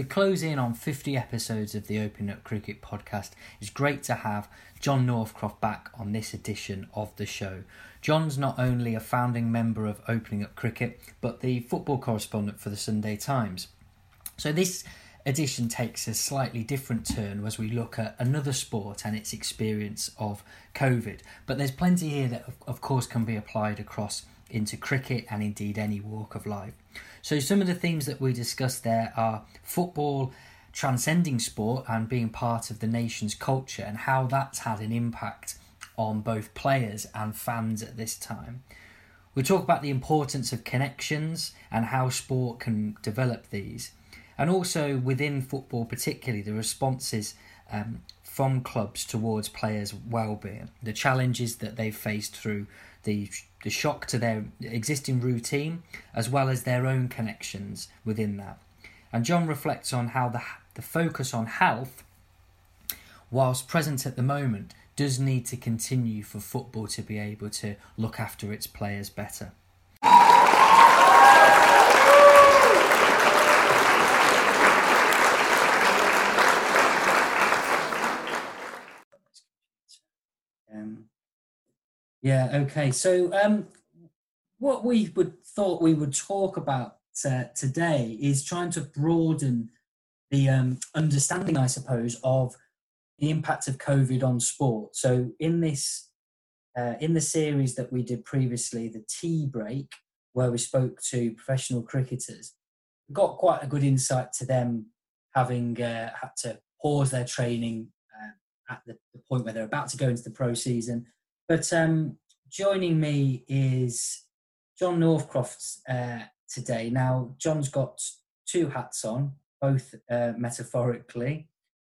We close in on 50 episodes of the Open Up Cricket podcast, it's great to have John Northcroft back on this edition of the show. John's not only a founding member of Opening Up Cricket, but the football correspondent for the Sunday Times. So, this edition takes a slightly different turn as we look at another sport and its experience of COVID. But there's plenty here that, of course, can be applied across into cricket and indeed any walk of life. So, some of the themes that we discussed there are football transcending sport and being part of the nation's culture and how that's had an impact on both players and fans at this time. We talk about the importance of connections and how sport can develop these, and also within football, particularly the responses um, from clubs towards players' well-being, the challenges that they've faced through the the shock to their existing routine as well as their own connections within that. And John reflects on how the, the focus on health, whilst present at the moment, does need to continue for football to be able to look after its players better. Yeah. Okay. So, um, what we would thought we would talk about uh, today is trying to broaden the um, understanding, I suppose, of the impact of COVID on sport. So, in this uh, in the series that we did previously, the tea break, where we spoke to professional cricketers, got quite a good insight to them having uh, had to pause their training uh, at the, the, point where they're about to go into the pro season but um, joining me is John Northcroft uh, today. Now, John's got two hats on, both uh, metaphorically.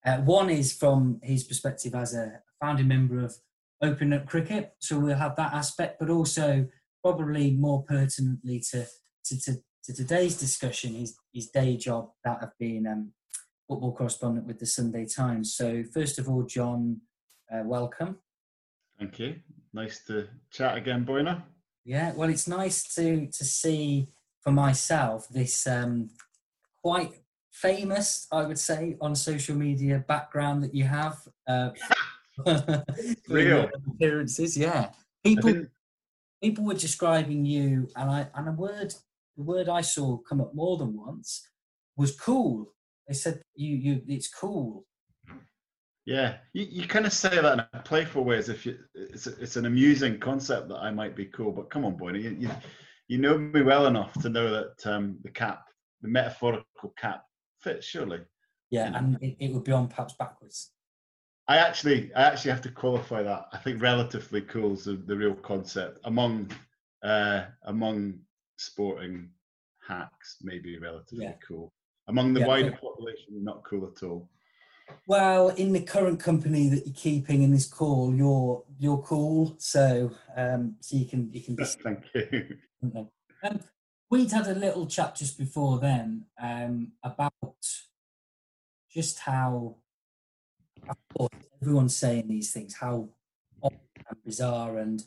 Uh, one is from his perspective as a founding member of Open Up Cricket, so we'll have that aspect, but also probably more pertinently to, to, to, to today's discussion, his, his day job, that of being um, football correspondent with the Sunday Times. So, first of all, John, uh, welcome. Thank you. Nice to chat again, Boyna. Yeah, well, it's nice to to see for myself this um, quite famous, I would say, on social media background that you have. Uh, Real appearances, yeah. People people were describing you, and I and a word the word I saw come up more than once was cool. They said you you it's cool. Yeah, you, you kind of say that in a playful way, as if you, it's it's an amusing concept that I might be cool. But come on, boy, you you, you know me well enough to know that um, the cap, the metaphorical cap, fits surely. Yeah, and it, it would be on perhaps backwards. I actually, I actually have to qualify that. I think relatively cool is the, the real concept among uh, among sporting hacks. Maybe relatively yeah. cool among the yeah, wider population, not cool at all. Well, in the current company that you're keeping in this call, you're you're cool. So um, so you can you can. Just, Thank you. Um, we'd had a little chat just before then um, about just how, everyone's saying these things, how bizarre and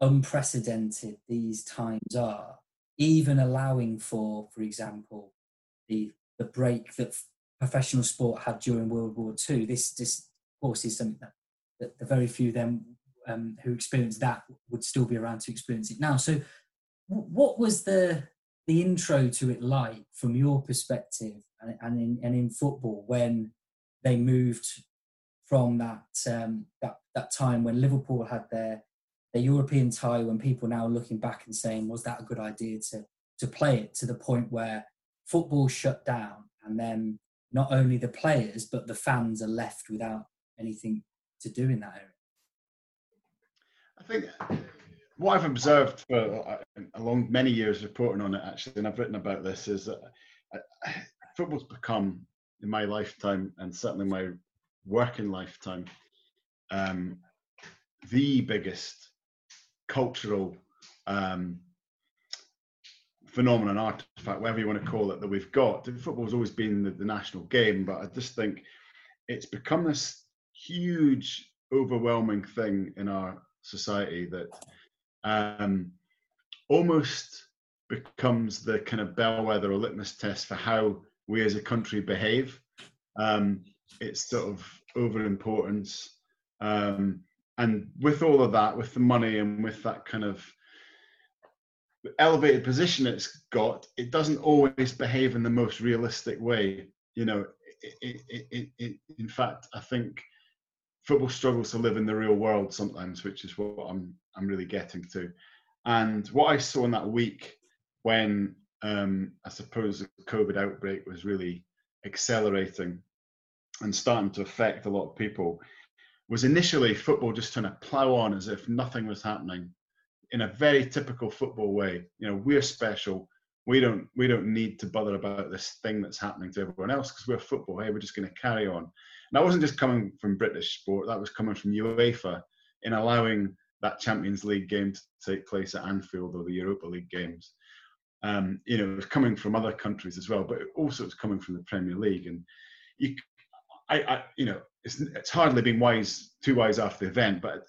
unprecedented these times are. Even allowing for, for example, the the break that professional sport had during World War II. This, this of course, is something that, that the very few then um, who experienced that would still be around to experience it now. So, w- what was the the intro to it like from your perspective, and, and in and in football when they moved from that um, that that time when Liverpool had their their European tie, when people now looking back and saying, was that a good idea to to play it to the point where football shut down and then not only the players but the fans are left without anything to do in that area. I think what I've observed for uh, along many years reporting on it actually, and I've written about this, is that uh, football's become in my lifetime and certainly my working lifetime um, the biggest cultural um, phenomenon, artifact, whatever you want to call it, that we've got. Football's always been the, the national game, but I just think it's become this huge, overwhelming thing in our society that um, almost becomes the kind of bellwether or litmus test for how we as a country behave. Um, it's sort of over importance. Um, and with all of that, with the money and with that kind of elevated position it's got, it doesn't always behave in the most realistic way. You know, it, it, it, in fact, I think football struggles to live in the real world sometimes, which is what I'm I'm really getting to. And what I saw in that week when um, I suppose the COVID outbreak was really accelerating and starting to affect a lot of people was initially football just trying to plow on as if nothing was happening in a very typical football way. You know, we're special. We don't we don't need to bother about this thing that's happening to everyone else because we're football. Hey, we're just going to carry on. And that wasn't just coming from British sport. That was coming from UEFA in allowing that Champions League game to take place at Anfield or the Europa League games. Um, you know, it was coming from other countries as well, but also it's coming from the Premier League. And you, I, I you know, it's, it's hardly been wise, too wise after the event, but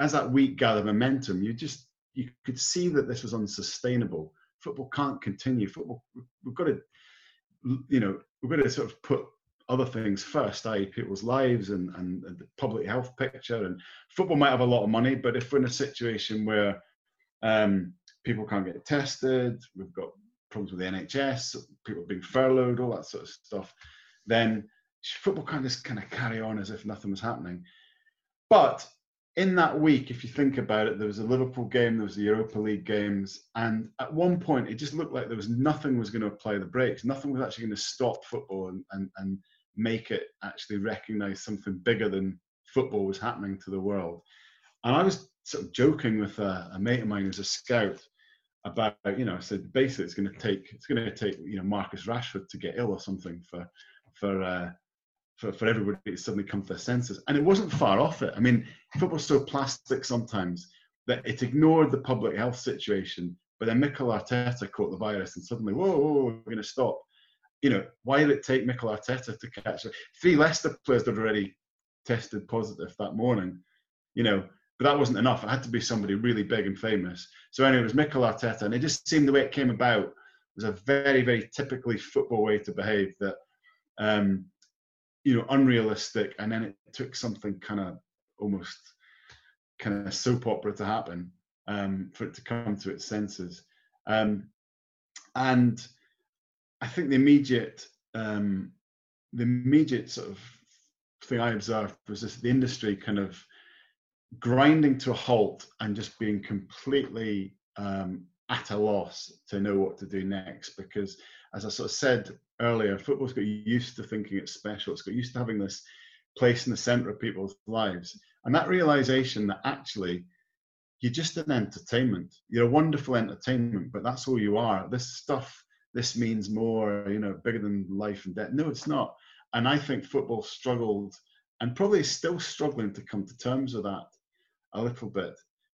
as that week gathered momentum, you just you could see that this was unsustainable. Football can't continue. Football, we've got to, you know, we've got to sort of put other things first, i.e., people's lives and, and the public health picture. And football might have a lot of money, but if we're in a situation where um, people can't get tested, we've got problems with the NHS, people being furloughed, all that sort of stuff, then football can't just kind of carry on as if nothing was happening. But in that week, if you think about it, there was a Liverpool game, there was the Europa League games, and at one point it just looked like there was nothing was going to apply the brakes. Nothing was actually going to stop football and, and, and make it actually recognise something bigger than football was happening to the world. And I was sort of joking with a, a mate of mine who's a scout about, you know, I said basically it's going to take it's going to take you know Marcus Rashford to get ill or something for for uh, for, for everybody to suddenly come to their senses. And it wasn't far off it. I mean, football's so plastic sometimes that it ignored the public health situation. But then Mikel Arteta caught the virus and suddenly, whoa, whoa, whoa we're going to stop. You know, why did it take Mikel Arteta to catch it? Three Leicester players had already tested positive that morning, you know, but that wasn't enough. It had to be somebody really big and famous. So anyway, it was Mikel Arteta, and it just seemed the way it came about was a very, very typically football way to behave that um, you know unrealistic and then it took something kind of almost kind of soap opera to happen um, for it to come to its senses. Um, and i think the immediate um, the immediate sort of thing i observed was just the industry kind of grinding to a halt and just being completely um, at a loss to know what to do next because as i sort of said earlier, football's got used to thinking it's special. It's got used to having this place in the center of people's lives. And that realization that actually you're just an entertainment. You're a wonderful entertainment, but that's all you are. This stuff, this means more, you know, bigger than life and death. No, it's not. And I think football struggled and probably is still struggling to come to terms with that a little bit.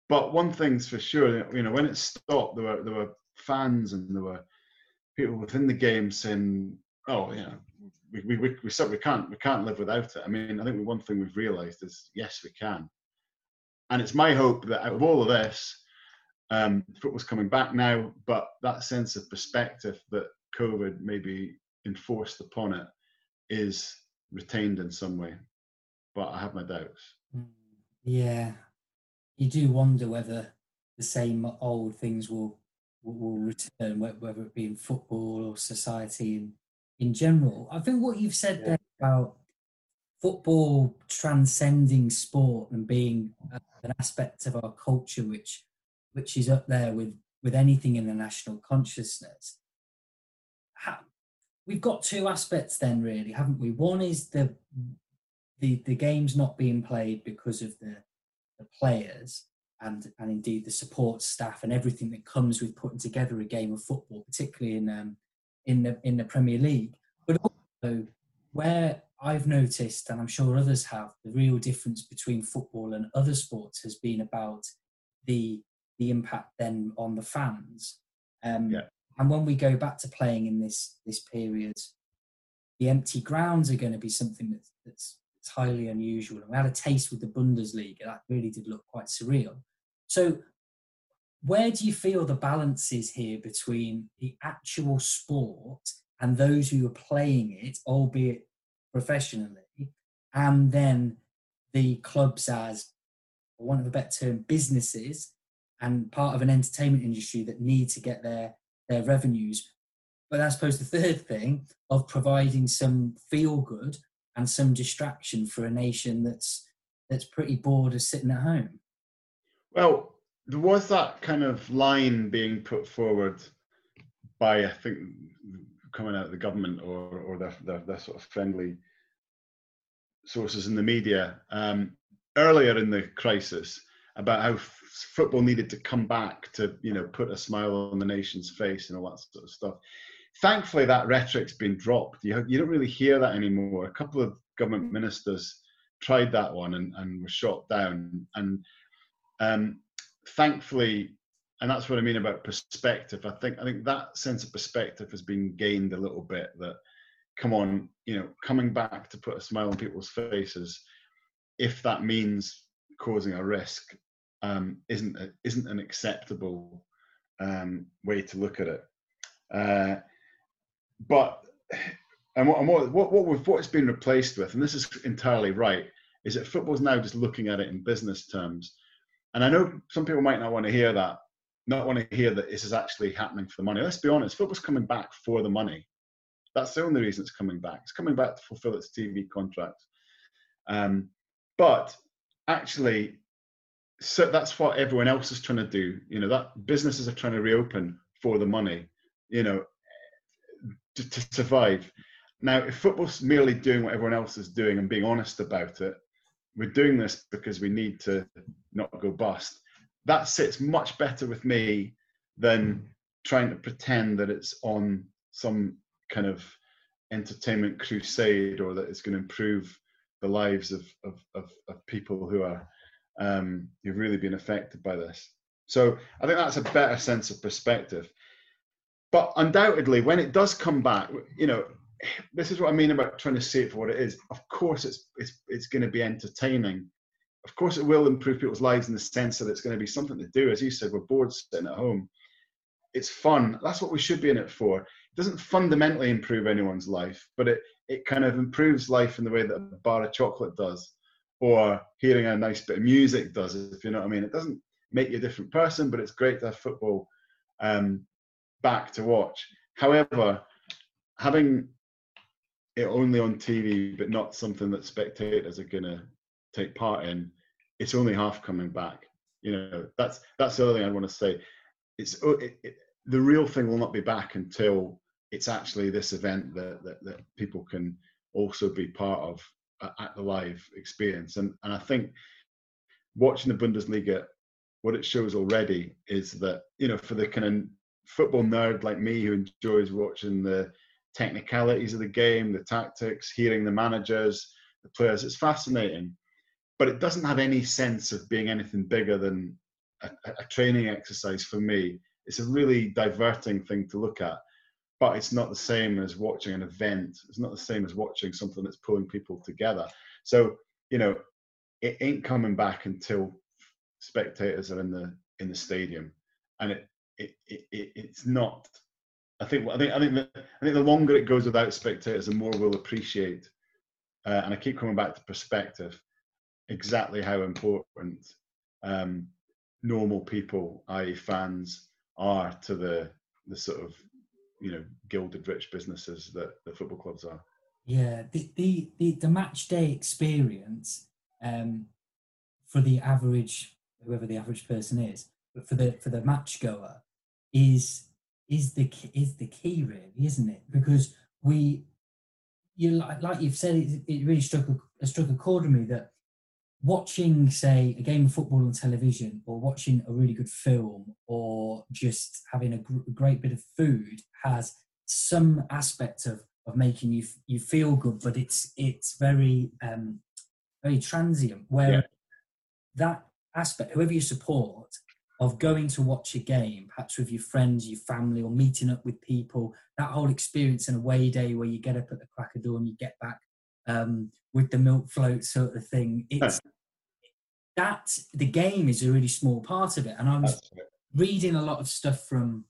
But one thing's for sure, you know, when it stopped, there were there were fans and there were people within the game saying, "Oh, yeah, we we we, we, we can't we can't live without it." I mean, I think one thing we've realised is yes, we can, and it's my hope that out of all of this, um, football's coming back now, but that sense of perspective that COVID maybe enforced upon it is retained in some way. But I have my doubts. Mm, yeah, you do wonder whether the same old things will will return, whether it be in football or society in, in general. I think what you've said yeah. there about football transcending sport and being uh, an aspect of our culture, which which is up there with with anything in the national consciousness. How, we've got two aspects then, really, haven't we? One is the the the games not being played because of the the players, and and indeed the support staff and everything that comes with putting together a game of football, particularly in um, in the in the Premier League. But also where I've noticed, and I'm sure others have, the real difference between football and other sports has been about the the impact then on the fans. Um, yeah. And when we go back to playing in this this period, the empty grounds are going to be something that's, that's highly unusual. And we had a taste with the Bundesliga that really did look quite surreal. So, where do you feel the balance is here between the actual sport and those who are playing it, albeit professionally, and then the clubs as, want of a better term, businesses and part of an entertainment industry that need to get their their revenues. But I suppose the third thing of providing some feel good and some distraction for a nation that's that's pretty bored of sitting at home. Well, there was that kind of line being put forward by I think coming out of the government or or their their, their sort of friendly sources in the media um, earlier in the crisis about how f- football needed to come back to you know put a smile on the nation's face and all that sort of stuff. Thankfully, that rhetoric's been dropped. You, you don't really hear that anymore. A couple of government ministers tried that one and, and were shot down. And um, thankfully, and that's what I mean about perspective. I think I think that sense of perspective has been gained a little bit. That come on, you know, coming back to put a smile on people's faces, if that means causing a risk, um, isn't a, isn't an acceptable um, way to look at it. Uh, but and what, and what what what it's been replaced with, and this is entirely right, is that football's now just looking at it in business terms. And I know some people might not want to hear that, not want to hear that this is actually happening for the money. Let's be honest, football's coming back for the money. That's the only reason it's coming back. It's coming back to fulfill its TV contract. Um, but actually, so that's what everyone else is trying to do. You know, that businesses are trying to reopen for the money. You know, to, to survive. Now, if football's merely doing what everyone else is doing and being honest about it, we're doing this because we need to not go bust. That sits much better with me than trying to pretend that it's on some kind of entertainment crusade or that it's going to improve the lives of, of, of, of people who are um, who've really been affected by this. So I think that's a better sense of perspective. But undoubtedly, when it does come back, you know, this is what I mean about trying to see it for what it is. Of course, it's it's it's going to be entertaining. Of course, it will improve people's lives in the sense that it's going to be something to do. As you said, we're bored sitting at home. It's fun. That's what we should be in it for. It doesn't fundamentally improve anyone's life, but it it kind of improves life in the way that a bar of chocolate does, or hearing a nice bit of music does. If you know what I mean. It doesn't make you a different person, but it's great to have football um, back to watch. However, having it only on TV, but not something that spectators are to take part in, it's only half coming back. You know, that's that's the other thing I want to say. It's oh, it, it, the real thing will not be back until it's actually this event that that, that people can also be part of uh, at the live experience. And and I think watching the Bundesliga, what it shows already is that you know for the kind of football nerd like me who enjoys watching the technicalities of the game, the tactics, hearing the managers, the players. It's fascinating, but it doesn't have any sense of being anything bigger than a, a training exercise for me. It's a really diverting thing to look at, but it's not the same as watching an event. It's not the same as watching something that's pulling people together. So, you know, it ain't coming back until spectators are in the in the stadium and it it, it, it's not. I think I think I think the, I think the longer it goes without spectators, the more we'll appreciate. Uh, and I keep coming back to perspective, exactly how important um, normal people, i.e., fans, are to the the sort of you know gilded rich businesses that the football clubs are. Yeah, the the the, the match day experience um, for the average whoever the average person is, but for the for the match goer is is the is the key really isn't it because we you like, like you've said it, it really struck a, struck a chord with me that watching say a game of football on television or watching a really good film or just having a, gr- a great bit of food has some aspect of of making you you feel good but it's it's very um very transient where yeah. that aspect whoever you support of going to watch a game, perhaps with your friends, your family, or meeting up with people. That whole experience in a away day where you get up at the crack of dawn, and you get back um, with the milk float sort of thing. It's that the game is a really small part of it. And I was reading a lot of stuff from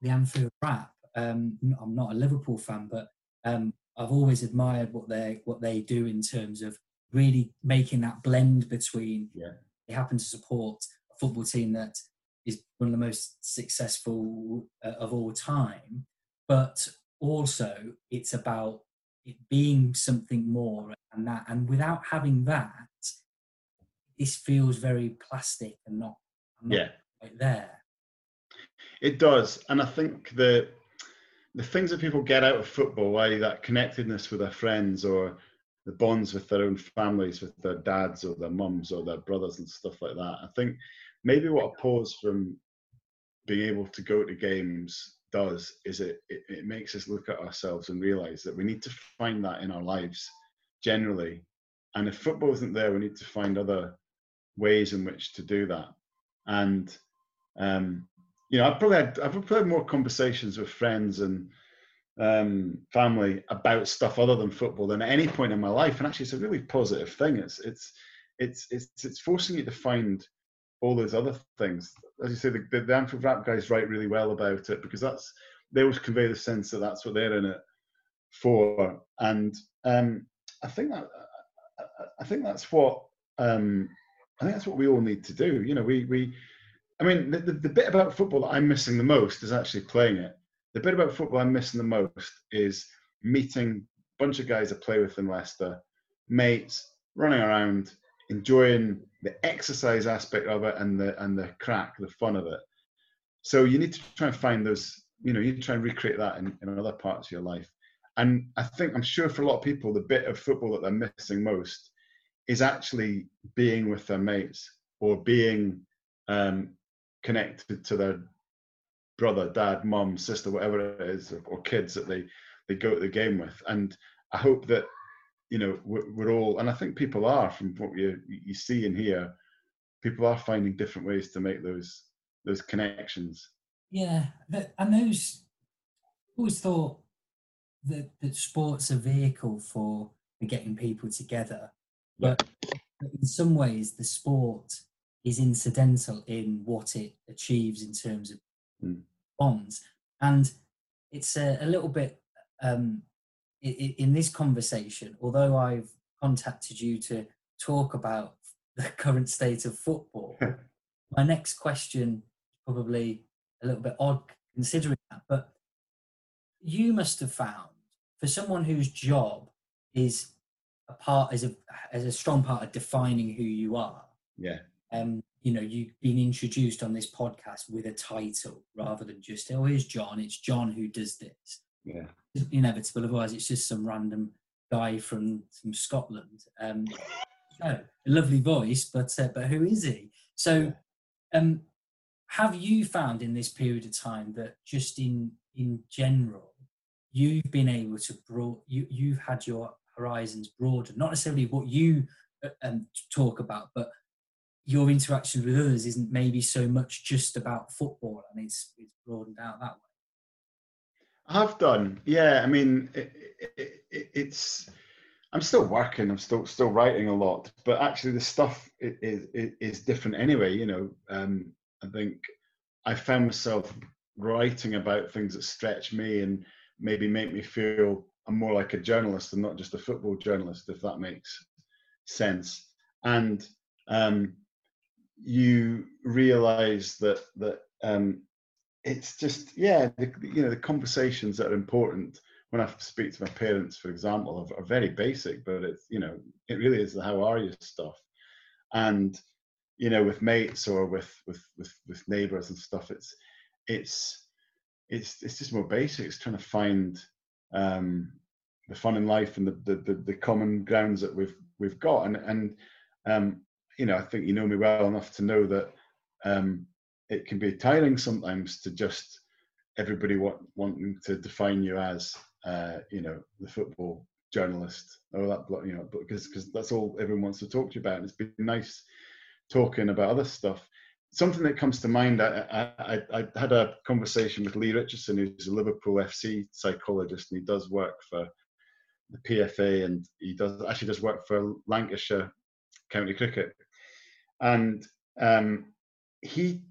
the Anfield Wrap Um, I'm not a Liverpool fan, but um, I've always admired what they what they do in terms of really making that blend between. Yeah. They happen to support football team that is one of the most successful uh, of all time, but also it's about it being something more and that, and without having that, this feels very plastic and not, not yeah right there. It does, and I think the the things that people get out of football, why that connectedness with their friends or the bonds with their own families, with their dads or their mums or their brothers and stuff like that. I think maybe what a pause from being able to go to games does is it, it, it makes us look at ourselves and realize that we need to find that in our lives generally. And if football isn't there, we need to find other ways in which to do that. And um, you know, I've probably had, I've probably had more conversations with friends and um, family about stuff other than football than at any point in my life, and actually, it's a really positive thing. It's it's it's it's it's forcing you to find all those other things. As you say, the, the, the Anfield Wrap guys write really well about it because that's they always convey the sense that that's what they're in it for, and um, I think that I think that's what um, I think that's what we all need to do. You know, we we I mean, the, the, bit about football that I'm missing the most is actually playing it. The bit about football I'm missing the most is meeting a bunch of guys I play with in Leicester, mates, running around, enjoying the exercise aspect of it and the and the crack, the fun of it. So you need to try and find those, you know, you try and recreate that in, in other parts of your life. And I think I'm sure for a lot of people, the bit of football that they're missing most is actually being with their mates or being um, connected to their brother, dad, mum, sister, whatever it is, or, or, kids that they they go to the game with. And I hope that you know we're, we're, all, and I think people are from what you you see and hear, people are finding different ways to make those those connections. Yeah, and those always thought that that sport's a vehicle for getting people together, but in some ways the sport is incidental in what it achieves in terms of mm. bonds. And it's a, a little bit um, in, this conversation, although I've contacted you to talk about the current state of football, my next question is probably a little bit odd considering that, but you must have found for someone whose job is a part as a as a strong part of defining who you are. Yeah um, you know, you've been introduced on this podcast with a title rather than just, oh, here's John. It's John who does this. Yeah. Inevitable. Otherwise, it's just some random guy from, from Scotland. Um, oh, a lovely voice, but uh, but who is he? So, um, have you found in this period of time that just in in general, you've been able to broad you you've had your horizons broaden, not necessarily what you uh, um, talk about, but your interaction with others isn't maybe so much just about football and it's it's broadened out that way I have done. Yeah i mean it, it, it, it's i'm still working i'm still still writing a lot but actually the stuff is is, different anyway you know um, i think i found myself writing about things that stretch me and maybe make me feel i'm more like a journalist and not just a football journalist if that makes sense. And um, you realize that that um, it's just yeah the, you know the conversations that are important when I speak to my parents, for example, are, are, very basic, but it's you know it really is the how are you stuff, and you know with mates or with with with, with neighbors and stuff, it's it's it's it's just more basic. It's trying to find um, the fun in life and the, the the, the common grounds that we've we've got, and and um, you know, I think you know me well enough to know that um, it can be tiring sometimes to just everybody want, wanting to define you as, uh, you know, the football journalist or that, you know, because because that's all everyone wants to talk to you about. And it's been nice talking about other stuff. Something that comes to mind, I, I, I had a conversation with Lee Richardson, who's a Liverpool FC psychologist, and he does work for the PFA, and he does actually does work for Lancashire County Cricket and um, he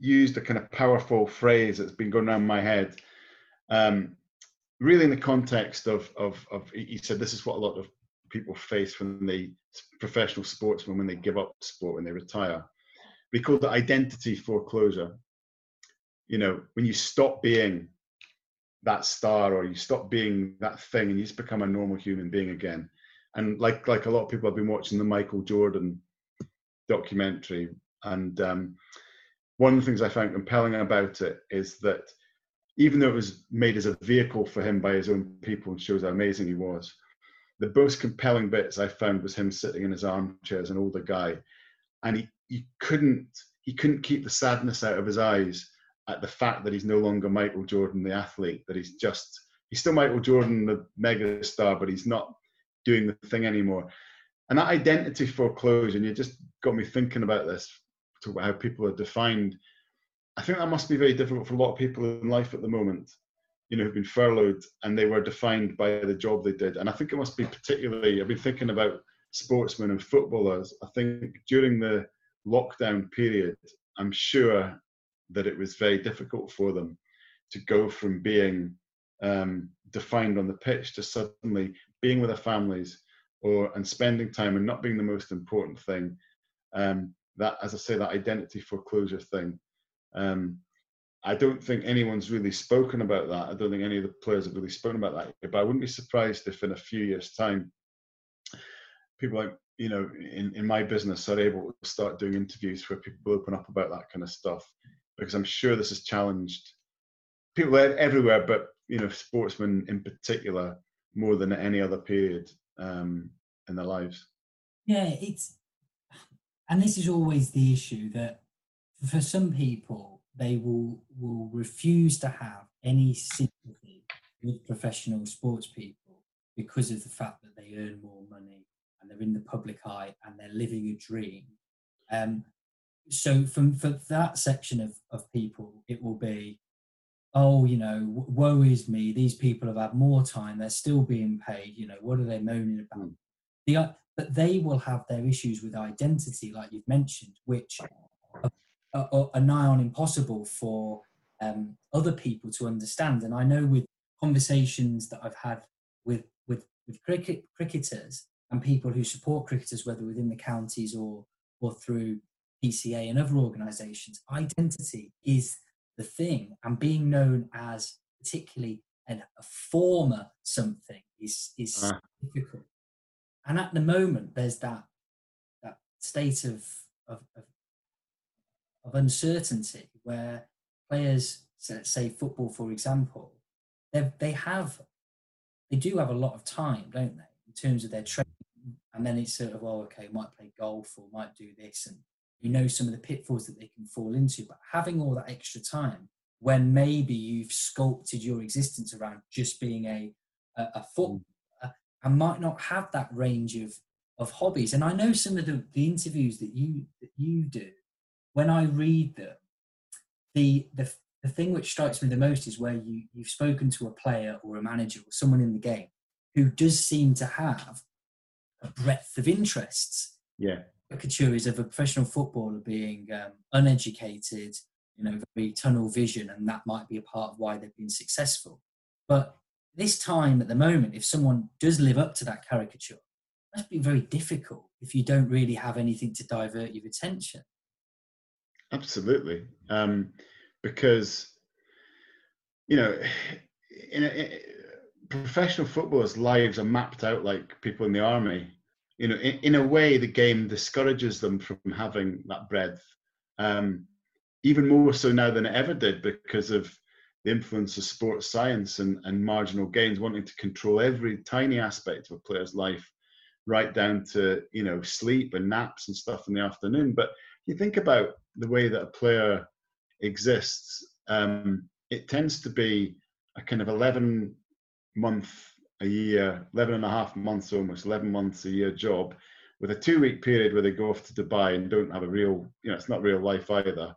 used a kind of powerful phrase that's been going around my head Um, really, in the context of, of, of, he said this is what a lot of people face when they, professional sportsmen, when they give up sport, when they retire. We call it identity foreclosure. You know, when you stop being that star or you stop being that thing and you just become a normal human being again. And like like a lot of people have been watching the Michael Jordan documentary, and um, one of the things I found compelling about it is that even though it was made as a vehicle for him by his own people and shows how amazing he was, the most compelling bits I found was him sitting in his armchair as an older guy, and he, he couldn't he couldn't keep the sadness out of his eyes at the fact that he's no longer Michael Jordan the athlete, that he's just he's still Michael Jordan the mega star, but he's not doing the thing anymore. And that identity foreclosure, and you just got me thinking about this, about how people are defined. I think that must be very difficult for a lot of people in life at the moment, you know, who've been furloughed and they were defined by the job they did. And I think it must be particularly, I've been thinking about sportsmen and footballers. I think during the lockdown period, I'm sure that it was very difficult for them to go from being um, defined on the pitch to suddenly being with their families or and spending time and not being the most important thing. Um, that, as I say, that identity foreclosure thing. Um, I don't think anyone's really spoken about that. I don't think any of the players have really spoken about that. But I wouldn't be surprised if in a few years' time, people like you know in, in my business are able to start doing interviews where people open up about that kind of stuff because I'm sure this has challenged people everywhere, but you know, sportsmen in particular more than at any other period um, in their lives. Yeah, it's and this is always the issue that for some people they will will refuse to have any sympathy with professional sports people because of the fact that they earn more money and they're in the public eye and they're living a dream. Um, so from for that section of, of people, it will be, oh, you know, woe is me. These people have had more time. They're still being paid. You know, what are they moaning about? The, but they will have their issues with identity, like you've mentioned, which are, are, are nigh on impossible for um, other people to understand. And I know with conversations that I've had with with with cricket cricketers and people who support cricketers, whether within the counties or or through PCA and other organisations, identity is the thing, and being known as particularly an, a former something is is uh. difficult. And at the moment, there's that that state of of, of, of uncertainty where players, say football, for example, they they have they do have a lot of time, don't they, in terms of their training. And then it's sort of, well, okay, might play golf or might do this, and you know some of the pitfalls that they can fall into. But having all that extra time when maybe you've sculpted your existence around just being a a, a footballer mm. And might not have that range of of hobbies. And I know some of the, the interviews that you that you do, when I read them, the the the thing which strikes me the most is where you you've spoken to a player or a manager or someone in the game who does seem to have a breadth of interests. Yeah caricatures of a professional footballer being um, uneducated, you know, very tunnel vision, and that might be a part of why they've been successful. But this time at the moment, if someone does live up to that caricature, that's be very difficult if you don't really have anything to divert your attention. Absolutely, um, because you know, in, a, in professional footballers' lives are mapped out like people in the army you know, in, in, a way, the game discourages them from having that breadth, um, even more so now than it ever did because of the influence of sports science and, and marginal gains, wanting to control every tiny aspect of a player's life, right down to you know sleep and naps and stuff in the afternoon. But you think about the way that a player exists, um, it tends to be a kind of 11 month a year, 11 and a half months almost, 11 months a year job with a two week period where they go off to Dubai and don't have a real, you know, it's not real life either.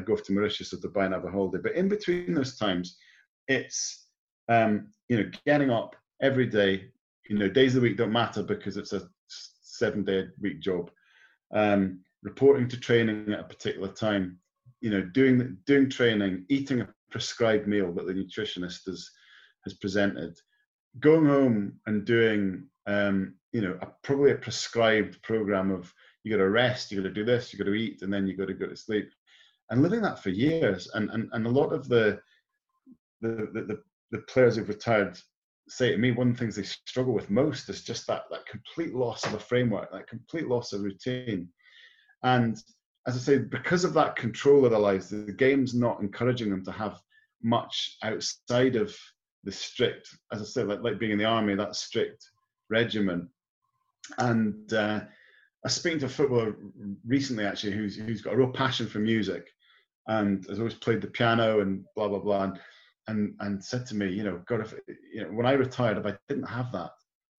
Go off to Mauritius or Dubai and have a holiday. But in between those times, it's, um, you know, getting up every day, you know, days of the week don't matter because it's a seven day week job. Um, reporting to training at a particular time, you know, doing doing training, eating a prescribed meal that the nutritionist has has presented, going home and doing um, you know a, probably a prescribed program of you got to rest, you got to do this, you got to eat, and then you got to go to sleep, and living that for years, and and, and a lot of the the, the the players who've retired say to me one of the things they struggle with most is just that that complete loss of a framework, that complete loss of routine, and as I say, because of that control of their lives, the game's not encouraging them to have much outside of the strict, as I said, like, like being in the army, that strict regimen. And uh, I was speaking to a footballer recently, actually, who's who's got a real passion for music, and has always played the piano and blah blah blah, and and, and said to me, you know, God, if you know, when I retired, if I didn't have that,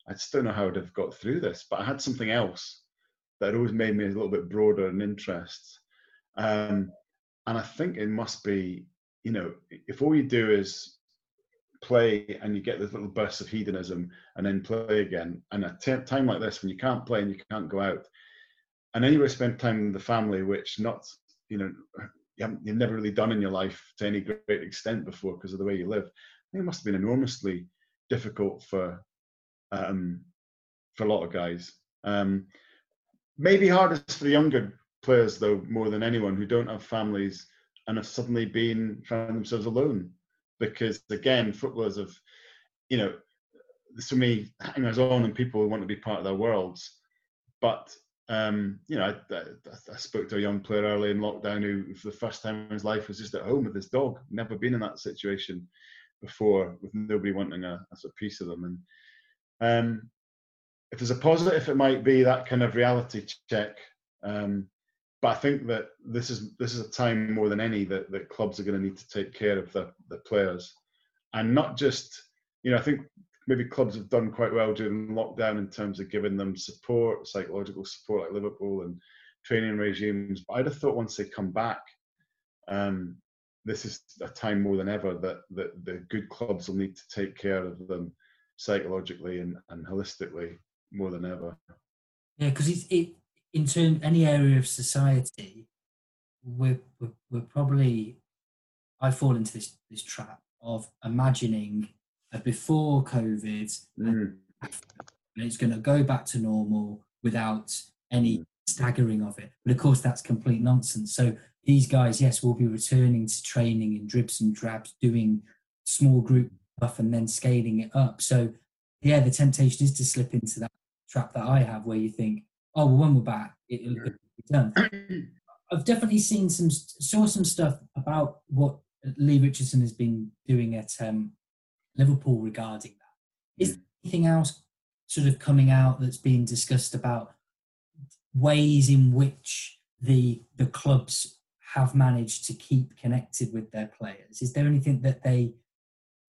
I still know how I'd have got through this, but I had something else that always made me a little bit broader in interests. Um, and I think it must be, you know, if all you do is play and you get this little burst of hedonism and then play again, and a t- time like this when you can't play and you can't go out, and then you spend time with the family, which not, you know, you haven't, you've never really done in your life to any great extent before because of the way you live. I think it must have been enormously difficult for um, for a lot of guys. Um, maybe hardest for the younger players though, more than anyone who don't have families and have suddenly been found themselves alone. Because again, footballers have, you know, so many hangers on and people who want to be part of their worlds. But um, you know, I, I, I, spoke to a young player early in lockdown who, for the first time in his life, was just at home with his dog. Never been in that situation before, with nobody wanting a, a sort of piece of them. And um, if there's a positive, it might be that kind of reality check. Um, but I think that this is this is a time more than any that, that clubs are going to need to take care of the, the players, and not just you know I think maybe clubs have done quite well during lockdown in terms of giving them support, psychological support like Liverpool and training regimes. But I'd have thought once they come back, um, this is a time more than ever that, that the good clubs will need to take care of them psychologically and, and holistically more than ever. Yeah, because it's it in turn any area of society, we're, we're we're probably I fall into this this trap of imagining before COVID mm. and it's going to go back to normal without any mm. staggering of it. But of course, that's complete nonsense. So these guys, yes, will be returning to training in dribs and drabs, doing small group stuff and then scaling it up. So yeah, the temptation is to slip into that trap that I have where you think, oh, well, when we're back, it, will be done. I've definitely seen some, saw some stuff about what Lee Richardson has been doing at um, Liverpool regarding that. Is there anything else sort of coming out that's being discussed about ways in which the the clubs have managed to keep connected with their players? Is there anything that they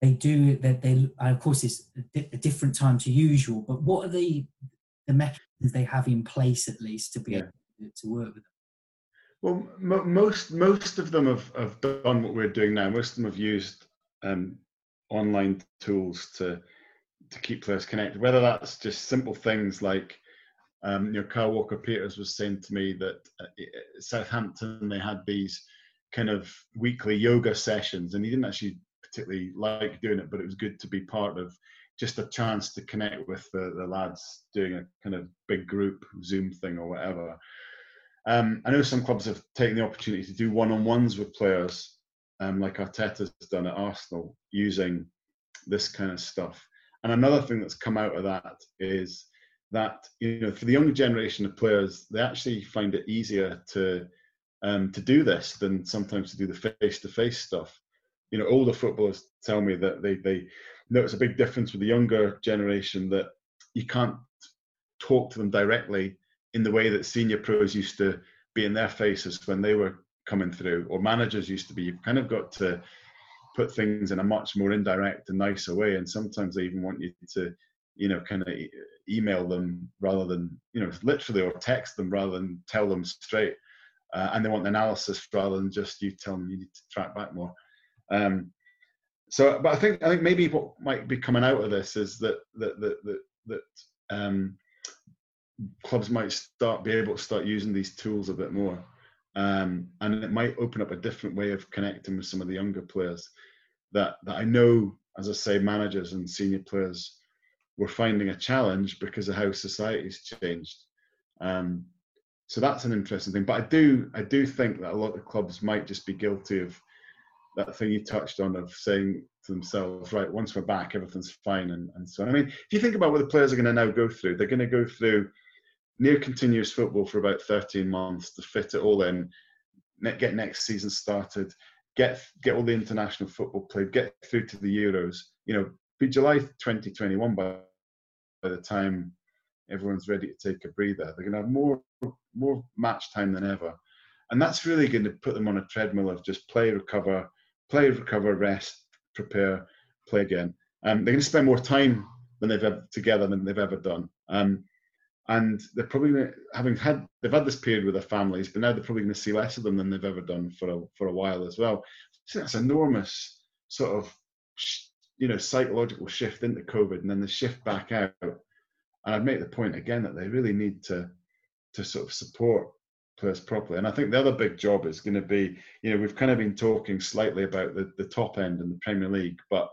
they do that they of course it's a different time to usual, but what are the the mechanisms they have in place at least to be yeah. able to work with them? Well, most most of them have, have done what we're doing now. Most of them have used um, online tools to to keep players connected. Whether that's just simple things like um, you know, Kyle Walker Peters was saying to me that uh, Southampton they had these kind of weekly yoga sessions, and he didn't actually particularly like doing it, but it was good to be part of just a chance to connect with the, the lads doing a kind of big group Zoom thing or whatever. Um, I know some clubs have taken the opportunity to do one-on-ones with players, um, like Arteta's done at Arsenal, using this kind of stuff. And another thing that's come out of that is that you know for the younger generation of players, they actually find it easier to um, to do this than sometimes to do the face-to-face stuff. You know, older footballers tell me that they they notice a big difference with the younger generation that you can't talk to them directly in the way that senior pros used to be in their faces when they were coming through, or managers used to be. You've kind of got to put things in a much more indirect and nicer way, and sometimes they even want you to, you know, kind of email them rather than, you know, literally or text them rather than tell them straight. Uh, and they want analysis rather than just you tell them you need to track back more. Um, so, but I think I think maybe what might be coming out of this is that that that that, that um, clubs might start be able to start using these tools a bit more um, and it might open up a different way of connecting with some of the younger players that that I know, as I say, managers and senior players were finding a challenge because of how society's changed. Um, so that's an interesting thing. But I do I do think that a lot of clubs might just be guilty of that thing you touched on of saying to themselves, right, once we're back, everything's fine and, and so on. I mean, if you think about what the players are going to now go through, they're going to go through near continuous football for about 13 months to fit it all in, get next season started, get get all the international football played, get through to the Euros. You know, be July 2021 by, by the time everyone's ready to take a breather. They're going to have more more match time than ever, and that's really going to put them on a treadmill of just play, recover, play, recover, rest, prepare, play again. Um, they're going to spend more time than they've ever together than they've ever done. Um, and they're probably having had they've had this period with their families, but now they're probably going to see less of them than they've ever done for a for a while as well. So that's enormous sort of you know psychological shift into COVID, and then the shift back out. And I'd make the point again that they really need to to sort of support players properly. And I think the other big job is going to be, you know, we've kind of been talking slightly about the, the top end in the Premier League, but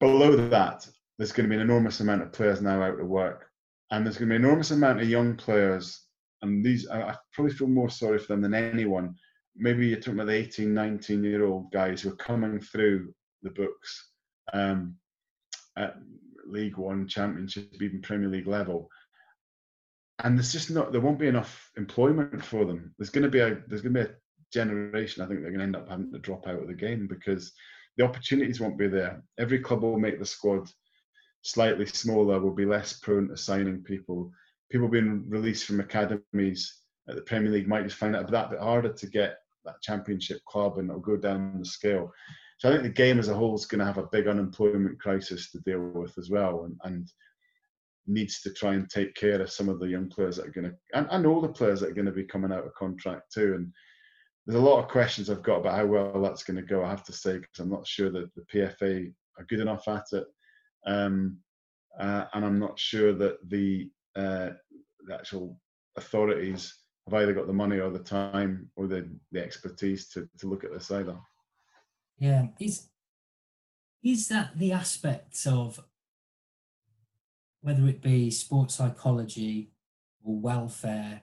below that, there's going to be an enormous amount of players now out of work and there's going to be an enormous amount of young players. And these, I, probably feel more sorry for them than anyone. Maybe you're talking about the 18, 19 year old guys who are coming through the books um, at League One, Championship, even Premier League level. And there's just not, there won't be enough employment for them. There's going to be a, there's going to be a generation, I think they're going to end up having to drop out of the game because the opportunities won't be there. Every club will make the squad slightly smaller will be less prone to signing people. People being released from academies at the Premier League might just find it that bit harder to get that championship club and it'll go down the scale. So I think the game as a whole is going to have a big unemployment crisis to deal with as well and, and needs to try and take care of some of the young players that are going to, and, and all the players that are going to be coming out of contract too. And there's a lot of questions I've got about how well that's going to go, I have to say, because I'm not sure that the PFA are good enough at it um, uh, and I'm not sure that the, uh, the actual authorities have either got the money or the time or the, the expertise to, to look at this either. Yeah, is is that the aspects of whether it be sports psychology or welfare,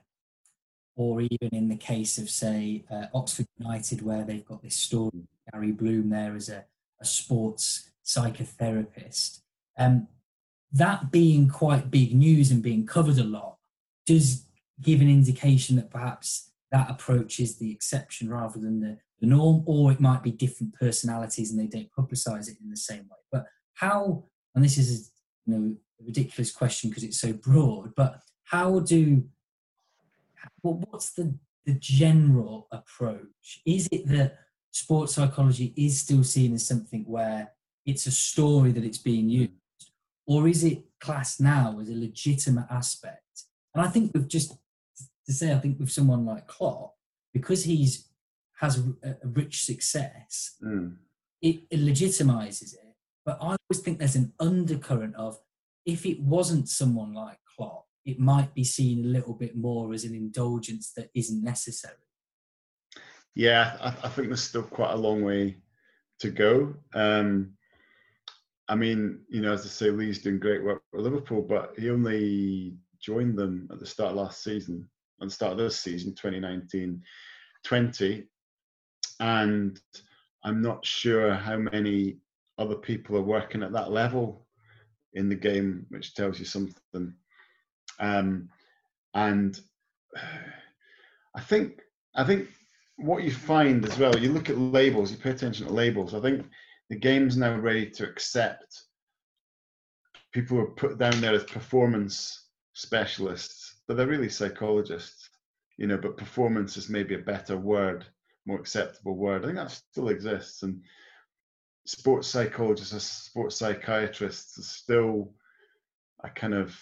or even in the case of say uh, Oxford United, where they've got this story Gary Bloom there as a, a sports psychotherapist, um, that being quite big news and being covered a lot does give an indication that perhaps that approach is the exception rather than the, the norm, or it might be different personalities and they don't publicize it in the same way. But how, and this is you know, a ridiculous question because it's so broad, but how do, well, what's the, the general approach? Is it that sports psychology is still seen as something where it's a story that it's being used? Or is it classed now as a legitimate aspect? And I think with just to say, I think with someone like Klopp, because he's has a, a rich success, mm. it, it legitimizes it. But I always think there's an undercurrent of if it wasn't someone like Klopp, it might be seen a little bit more as an indulgence that isn't necessary. Yeah, I, I think there's still quite a long way to go. Um, I mean, you know, as I say, Lee's doing great work for Liverpool, but he only joined them at the start of last season, at the start of this season, 2019 20. And I'm not sure how many other people are working at that level in the game, which tells you something. Um, and I think, I think what you find as well, you look at labels, you pay attention to labels. I think the game's now ready to accept people who are put down there as performance specialists, but they're really psychologists, you know. But performance is maybe a better word, more acceptable word. I think that still exists, and sports psychologists or sports psychiatrists are still a kind of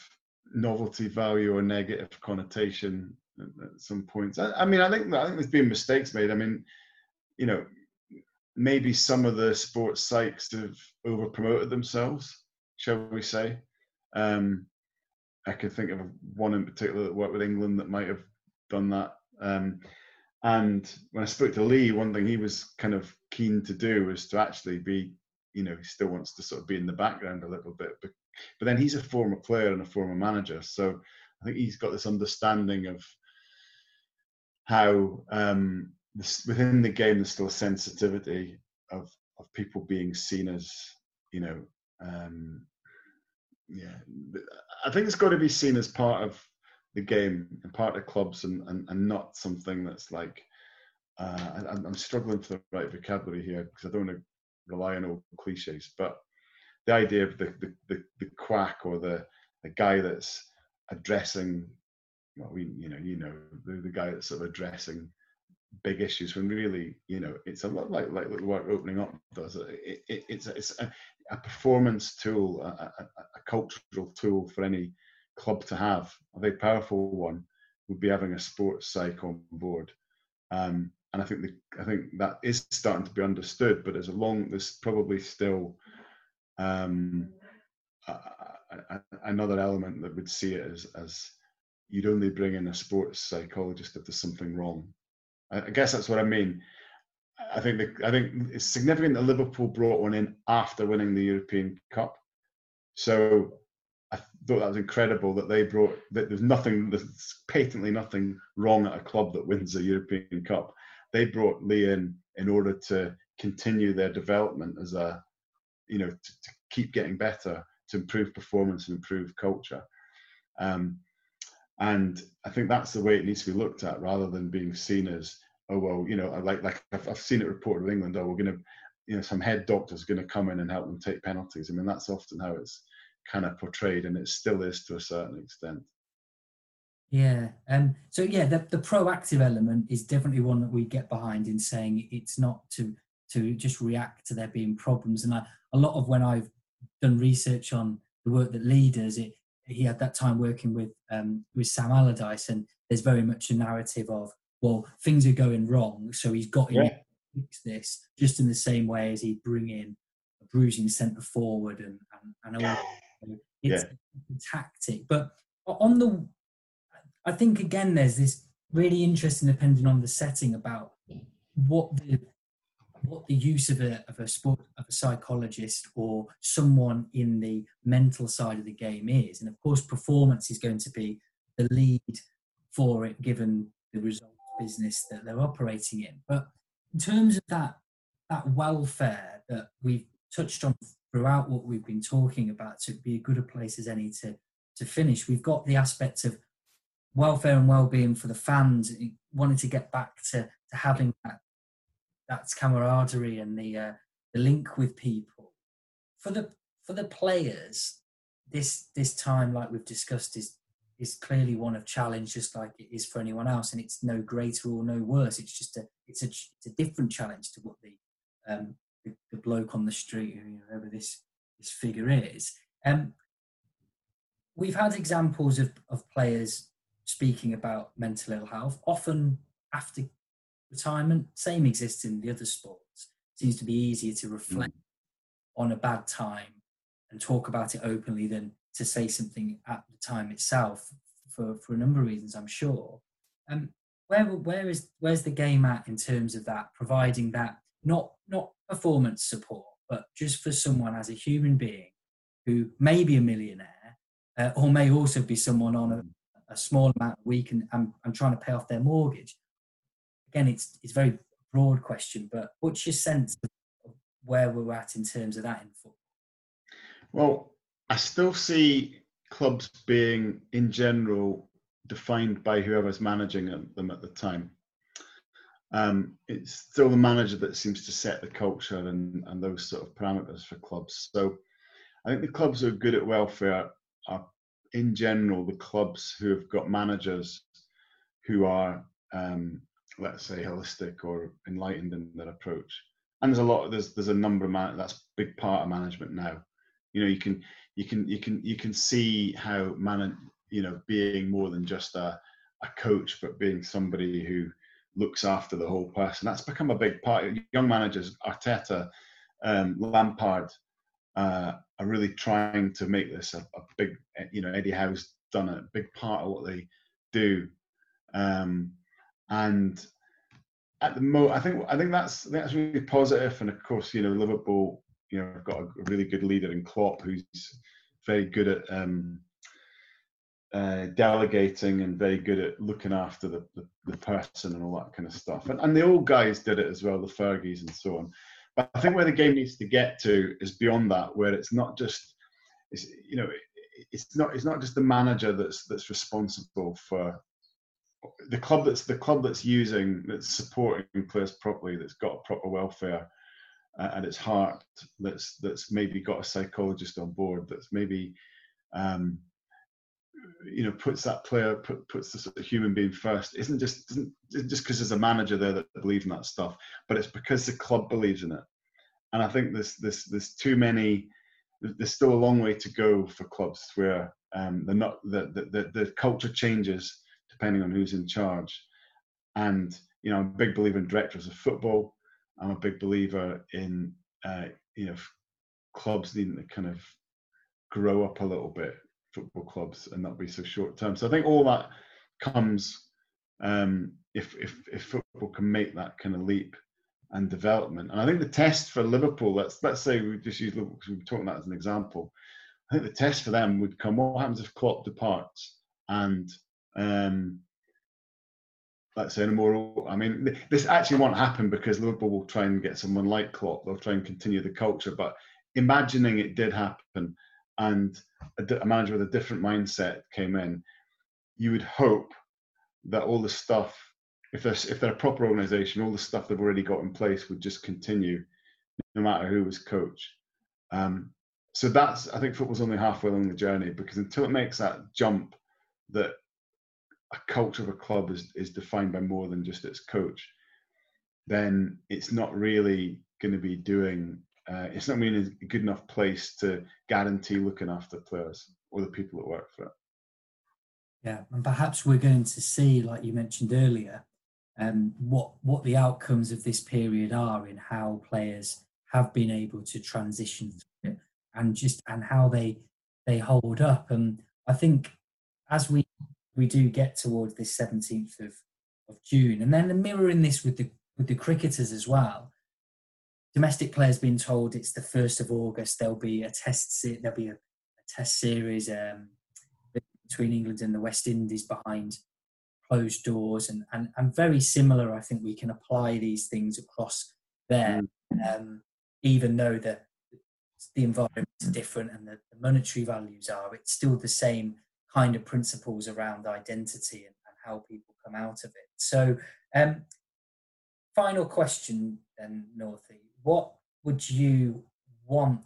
novelty value or negative connotation at, some points. I, I mean, I think I think there's been mistakes made. I mean, you know, maybe some of the sports psychs have over promoted themselves, shall we say. Um, I can think of one in particular that worked with England that might have done that. Um, And when I spoke to Lee, one thing he was kind of keen to do was to actually be, you know, he still wants to sort of be in the background a little bit. But, but then he's a former player and a former manager. So I think he's got this understanding of how um, this, within the game there's still a sensitivity of, of people being seen as, you know, um, yeah, I think it's got to be seen as part of the game and part of clubs and, and, and not something that's like uh, I, I'm struggling for the right vocabulary here because I don't want to rely on old cliches, but the idea of the, the, the, the quack or the, the guy that's addressing, well, we, you know, you know, the, the guy that's sort of addressing big issues when really, you know, it's a lot like, like work opening up does. It, it, it's, it's a, a performance tool, a, a, a cultural tool for any club to have, a very powerful one, would be having a sports psych on board. Um, and I think the, I think that is starting to be understood, but as a long, there's probably still um, another element that would see it as as you'd only bring in a sports psychologist if there's something wrong. I, guess that's what I mean. I think the, I think it's significant that Liverpool brought one in after winning the European Cup. So I thought that was incredible that they brought that there's nothing there's patently nothing wrong at a club that wins a European Cup. They brought Lee in in order to continue their development as a you know to, to keep getting better, to improve performance and improve culture. Um, and I think that's the way it needs to be looked at, rather than being seen as oh well, you know, like like I've, I've seen it reported with England. Oh, we're going to, you know, some head doctor's going to come in and help them take penalties. I mean, that's often how it's kind of portrayed, and it still is to a certain extent. Yeah. Um, so yeah, the, the proactive element is definitely one that we get behind in saying it's not to to just react to there being problems. And I, a lot of when I've done research on the work that leaders, it he had that time working with um, with Sam Allardyce, and there's very much a narrative of well things are going wrong, so he's got yeah. to fix this, just in the same way as he'd bring in a bruising centre forward and and, and all it's yeah. a tactic. But on the, I think again, there's this really interesting, depending on the setting, about what the what the use of a of a sport of a psychologist or someone in the mental side of the game is, and of course, performance is going to be the lead for it, given the result business that they're operating in. But in terms of that that welfare that we've touched on throughout what we've been talking about to be as good a place as any to to finish. We've got the aspect of welfare and well-being for the fans, wanting to get back to, to having that that camaraderie and the uh, the link with people. For the for the players, this this time, like we've discussed, is is clearly one of challenge, just like it is for anyone else, and it's no greater or no worse. It's just a it's a it's a different challenge to what the um, the, the bloke on the street, know, whoever this this figure is. Um, we've had examples of, of players speaking about mental ill health, often after retirement. Same exists in the other sports. seems to be easier to reflect mm. on a bad time and talk about it openly than to say something at the time itself for, for a number of reasons, I'm sure. Um, where where is where's the game at in terms of that, providing that not not performance support, but just for someone as a human being who may be a millionaire uh, or may also be someone on a, a small amount a week and, and, and trying to pay off their mortgage. Again, it's it's very broad question, but what's your sense of where we're at in terms of that in football? Well, I still see clubs being, in general, defined by whoever's managing them at the time um, it's still the manager that seems to set the culture and, and those sort of parameters for clubs. So I think the clubs who are good at welfare are, in general, the clubs who have got managers who are, um, let's say, holistic or enlightened in their approach. And there's a lot. There's there's a number of man. That's big part of management now. You know, you can you can you can you can see how man, you know, being more than just a a coach, but being somebody who looks after the whole person. That's become a big part. Young managers, Arteta, um, Lampard, uh, are really trying to make this a, a, big. You know, Eddie Howe's done a big part of what they do, um, and at the mo, I think I think that's that's really positive, and of course, you know, Liverpool, you know, have got a really good leader in Klopp, who's very good at um, uh, delegating and very good at looking after the, the, the, person and all that kind of stuff. And, and the old guys did it as well, the Fergies and so on. But I think where the game needs to get to is beyond that, where it's not just, it's, you know, it's not it's not just the manager that's that's responsible for the club that's the club that's using that's supporting players properly that's got proper welfare uh, at its heart that's that's maybe got a psychologist on board that's maybe um, you know puts that player put, puts the sort of human being first isn't just isn't just because there's a manager there that believes in that stuff but it's because the club believes in it. And i think there's there's there's too many there's still a long way to go for clubs where um, they're not the, the the culture changes depending on who's in charge and you know i'm a big believer in directors of football i'm a big believer in uh, you know clubs needing to kind of grow up a little bit football clubs and not be so short term. So I think all that comes um, if, if if football can make that kind of leap and development. And I think the test for Liverpool, let's let's say we just use Liverpool because we're talking that as an example. I think the test for them would come: what happens if Klopp departs and um, let's say more. I mean, this actually won't happen because Liverpool will try and get someone like Klopp. They'll try and continue the culture. But imagining it did happen, and a, manager with a different mindset came in, you would hope that all the stuff, if they're, if they're a proper organization, all the stuff they've already got in place would just continue no matter who was coach. Um, so that's, I think football's only halfway along the journey because until it makes that jump that a culture of a club is, is defined by more than just its coach, then it's not really going to be doing uh, it's not really a good enough place to guarantee looking after players or the people that work for it. Yeah, and perhaps we're going to see, like you mentioned earlier, um, what what the outcomes of this period are in how players have been able to transition and just and how they they hold up. And I think as we we do get towards this 17th of, of June, and then the mirroring this with the with the cricketers as well, domestic players being told it's the first of August. There'll be a test. There'll be a, a test series um, between England and the West Indies behind closed doors, and, and and very similar. I think we can apply these things across there, mm. um, even though the the environment is different and the, the, monetary values are. It's still the same kind of principles around identity and, and how people come out of it. So, um, final question then, Northie what would you want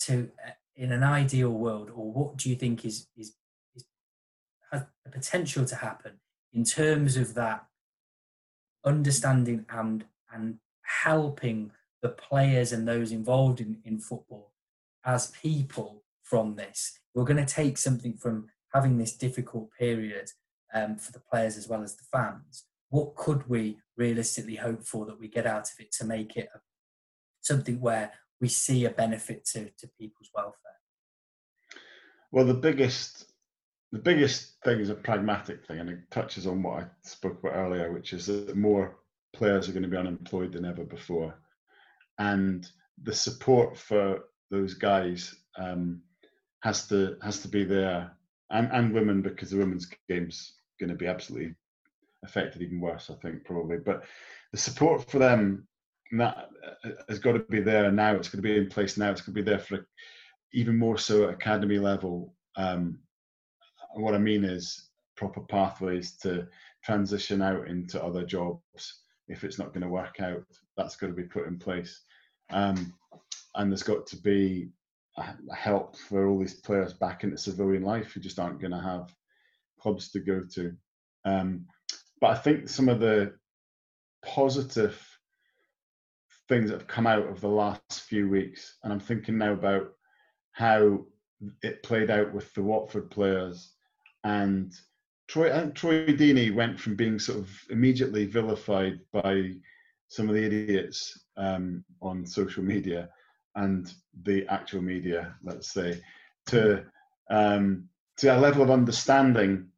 to uh, in an ideal world or what do you think is is, is has the potential to happen in terms of that understanding and and helping the players and those involved in, in football as people from this we're going to take something from having this difficult period um, for the players as well as the fans what could we realistically hope for that we get out of it to make it something where we see a benefit to, to people's welfare? Well, the biggest the biggest thing is a pragmatic thing, and it touches on what I spoke about earlier, which is that more players are going to be unemployed than ever before, and the support for those guys um, has to has to be there, and and women because the women's game's going to be absolutely affected even worse, I think probably. But the support for them that uh, has got to be there now. It's going to be in place now. It's going to be there for even more so at academy level. Um, what I mean is proper pathways to transition out into other jobs if it's not going to work out. That's got to be put in place, um, and there's got to be help for all these players back into civilian life who just aren't going to have clubs to go to. Um, but I think some of the positive things that have come out of the last few weeks, and I'm thinking now about how it played out with the Watford players and Troy. And Troy Deeney went from being sort of immediately vilified by some of the idiots um, on social media and the actual media, let's say, to um, to a level of understanding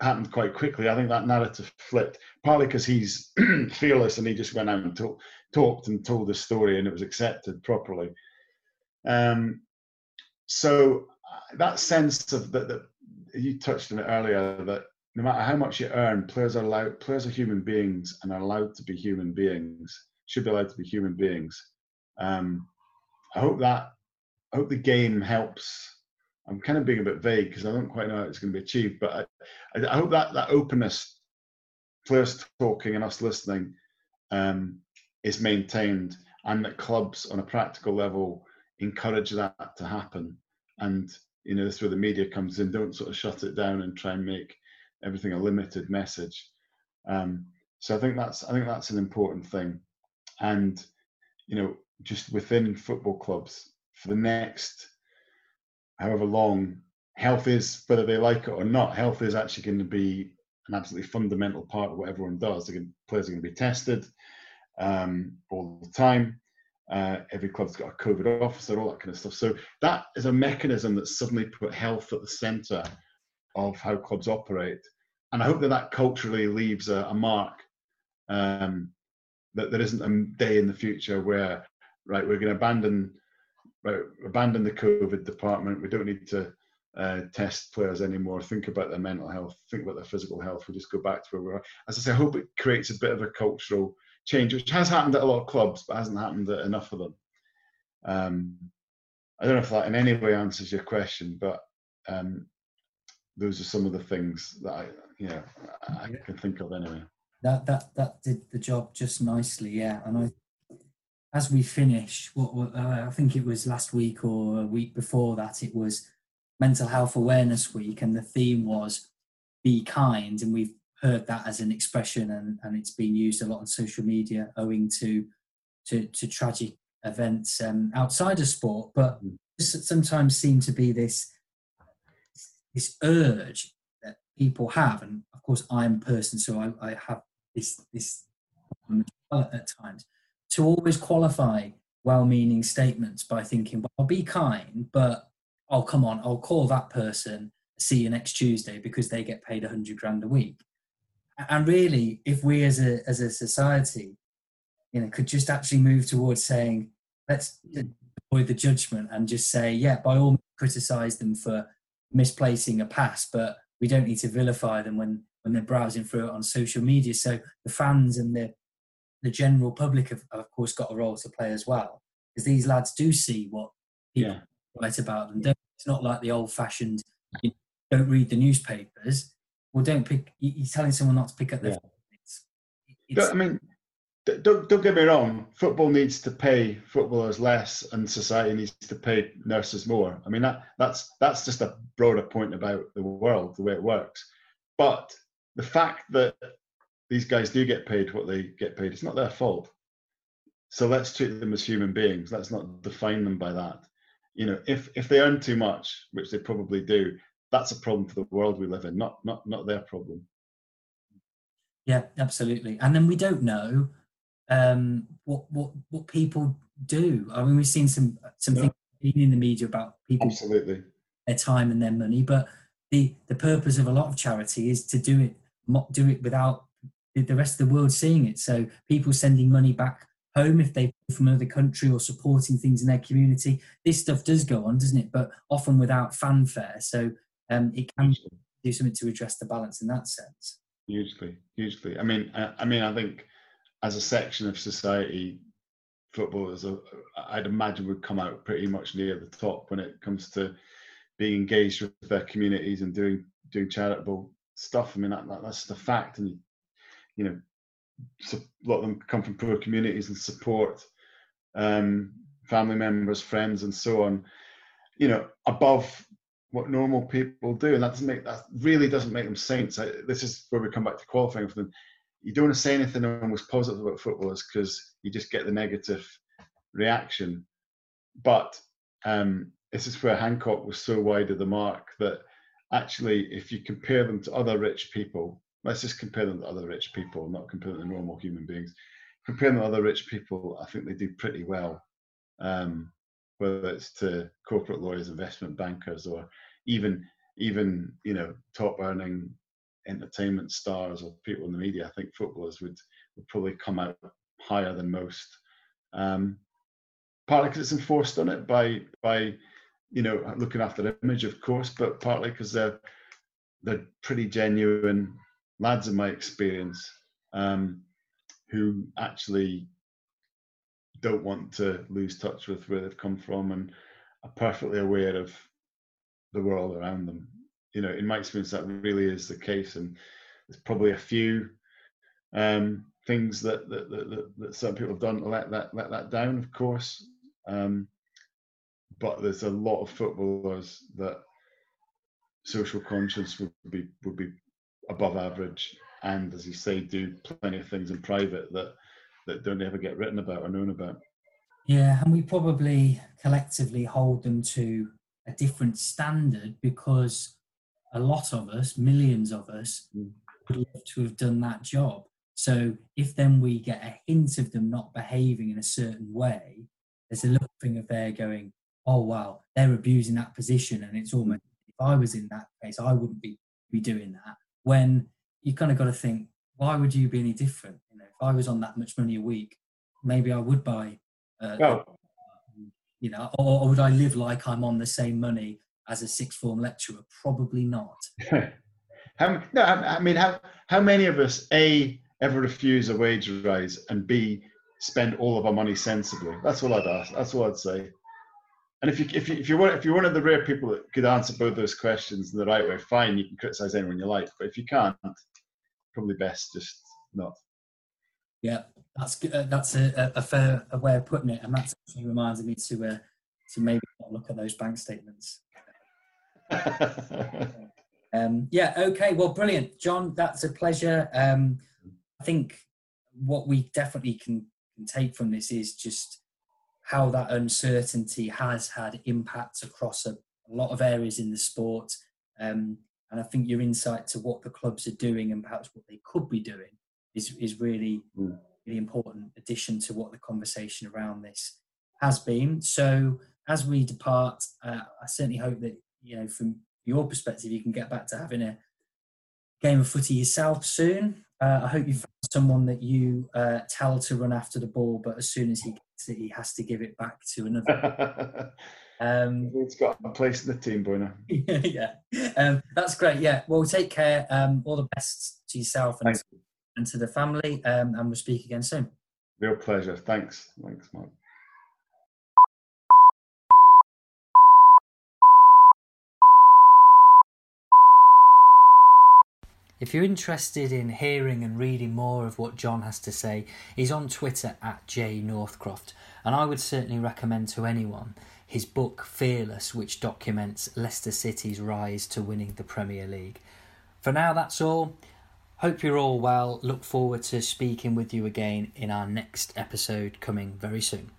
happened quite quickly. I think that narrative flipped partly because he's fearless and he just went out and talk, talked and told the story and it was accepted properly. Um, so uh, that sense of that, that you touched on it earlier that no matter how much you earn, players are allowed. Players are human beings and are allowed to be human beings. Should be allowed to be human beings. Um, I hope that. I hope the game helps. I'm kind of being a bit vague because I don't quite know how it's going to be achieved, but I, I, hope that that openness, players talking and us listening, um, is maintained, and that clubs on a practical level encourage that to happen. And you know, this is where the media comes in. Don't sort of shut it down and try and make everything a limited message. Um, so I think that's I think that's an important thing, and you know just within football clubs for the next however long, health is whether they like it or not. Health is actually going to be an absolutely fundamental part of what everyone does. The players are going to be tested um, all the time. Uh, every club's got a COVID officer, all that kind of stuff. So that is a mechanism that suddenly put health at the centre of how clubs operate. And I hope that that culturally leaves a, a mark. Um, that there isn't a day in the future where, right, we're going to abandon, right, abandon the COVID department. We don't need to uh, test players anymore. Think about their mental health. Think about their physical health. We just go back to where we are. As I say, I hope it creates a bit of a cultural change, which has happened at a lot of clubs, but hasn't happened at enough of them. Um, I don't know if that in any way answers your question, but um, those are some of the things that I, you know, I can think of anyway. That that that did the job just nicely, yeah. And I, as we finish, what, uh, I think it was last week or a week before that, it was Mental Health Awareness Week, and the theme was "Be kind," and we've heard that as an expression, and and it's been used a lot on social media, owing to to, to tragic events um, outside of sport, but mm. sometimes seem to be this this urge that people have, and of course I'm a person, so I, I have this this at times to always qualify well-meaning statements by thinking, well, I'll be kind, but oh come on, I'll call that person, see you next Tuesday because they get paid a hundred grand a week. And really, if we as a as a society, you know, could just actually move towards saying, let's avoid the judgment and just say, yeah, by all means, criticize them for misplacing a pass, but we don't need to vilify them when when they're browsing through it on social media. So the fans and the the general public have, of course, got a role to play as well, because these lads do see what people yeah. write about them. Don't, it's not like the old-fashioned you know, don't read the newspapers. Well, don't pick. You're telling someone not to pick up their. Yeah. It's, it's, I mean, don't don't get me wrong. Football needs to pay footballers less, and society needs to pay nurses more. I mean that that's that's just a broader point about the world, the way it works. But the fact that these guys do get paid what they get paid, it's not their fault. So let's treat them as human beings. Let's not define them by that. You know, if if they earn too much, which they probably do, that's a problem for the world we live in, not not not their problem. Yeah, absolutely. And then we don't know um, what what what people do. I mean, we've seen some some yeah. things in the media about people absolutely their time and their money, but the the purpose of a lot of charity is to do it do it without the rest of the world seeing it. So people sending money back home if they from another country or supporting things in their community. This stuff does go on, doesn't it? But often without fanfare. So um, it can do something to address the balance in that sense. Hugely, hugely. I mean, I, I mean, I think as a section of society, football is a, I'd imagine would come out pretty much near the top when it comes to being engaged with their communities and doing doing charitable stuff. I mean, that, that, that's the fact, and you know, a lot of them come from poor communities and support um, family members, friends, and so on. You know, above what normal people do, and that doesn't make that really doesn't make them saints. I, this is where we come back to qualifying for them you don't want to say anything almost positive about footballers because you just get the negative reaction. But um, this is where Hancock was so wide of the mark that actually, if you compare them to other rich people, let's just compare them to other rich people, not compare them to normal human beings. Compare them to other rich people, I think they do pretty well. Um, whether it's to corporate lawyers, investment bankers, or even even you know top earning entertainment stars or people in the media, I think footballers would, would probably come out higher than most. Um, partly because it's enforced on it by by you know looking after the image, of course, but partly because they're they're pretty genuine lads in my experience um, who actually don't want to lose touch with where they've come from and are perfectly aware of the world around them. You know, in my experience, that really is the case, and there's probably a few um, things that that, that that, certain people have done to let that let that down, of course. Um, but there's a lot of footballers that social conscience would be would be above average, and as you say, do plenty of things in private that that don't ever get written about or known about. Yeah, and we probably collectively hold them to a different standard because a lot of us, millions of us, mm. would love to have done that job. So if then we get a hint of them not behaving in a certain way, there's a little thing of there going, oh wow, they're abusing that position, and it's almost if I was in that place, I wouldn't be be doing that. When you kind of got to think, why would you be any different? You know, if I was on that much money a week, maybe I would buy. Uh, well, you know, or, or would I live like I'm on the same money as a sixth form lecturer? Probably not. how, no, I mean, how how many of us a ever refuse a wage rise and b spend all of our money sensibly? That's all I'd ask. That's all I'd say. And if you if you if you're one, if you're one of the rare people that could answer both those questions in the right way, fine, you can criticize anyone you like. But if you can't, probably best just not. Yeah, that's uh, that's a, a fair a way of putting it, and that actually reminds me to uh, to maybe look at those bank statements. um, yeah. Okay. Well, brilliant, John. That's a pleasure. Um, I think what we definitely can, can take from this is just how that uncertainty has had impacts across a, a lot of areas in the sport. Um, and I think your insight to what the clubs are doing and perhaps what they could be doing is, is really, mm. really important addition to what the conversation around this has been. So as we depart, uh, I certainly hope that, you know, from your perspective, you can get back to having a game of footy yourself soon. Uh, I hope you someone that you uh, tell to run after the ball, but as soon as he gets it, he has to give it back to another. um, He's got a place in the team, boy now. yeah, um, that's great. Yeah, well, take care. Um, all the best to yourself and, to, and to the family, um, and we'll speak again soon. Real pleasure. Thanks. Thanks, Mark. If you're interested in hearing and reading more of what John has to say, he's on Twitter at J Northcroft, and I would certainly recommend to anyone his book Fearless, which documents Leicester City's rise to winning the Premier League. For now, that's all. Hope you're all well. Look forward to speaking with you again in our next episode coming very soon.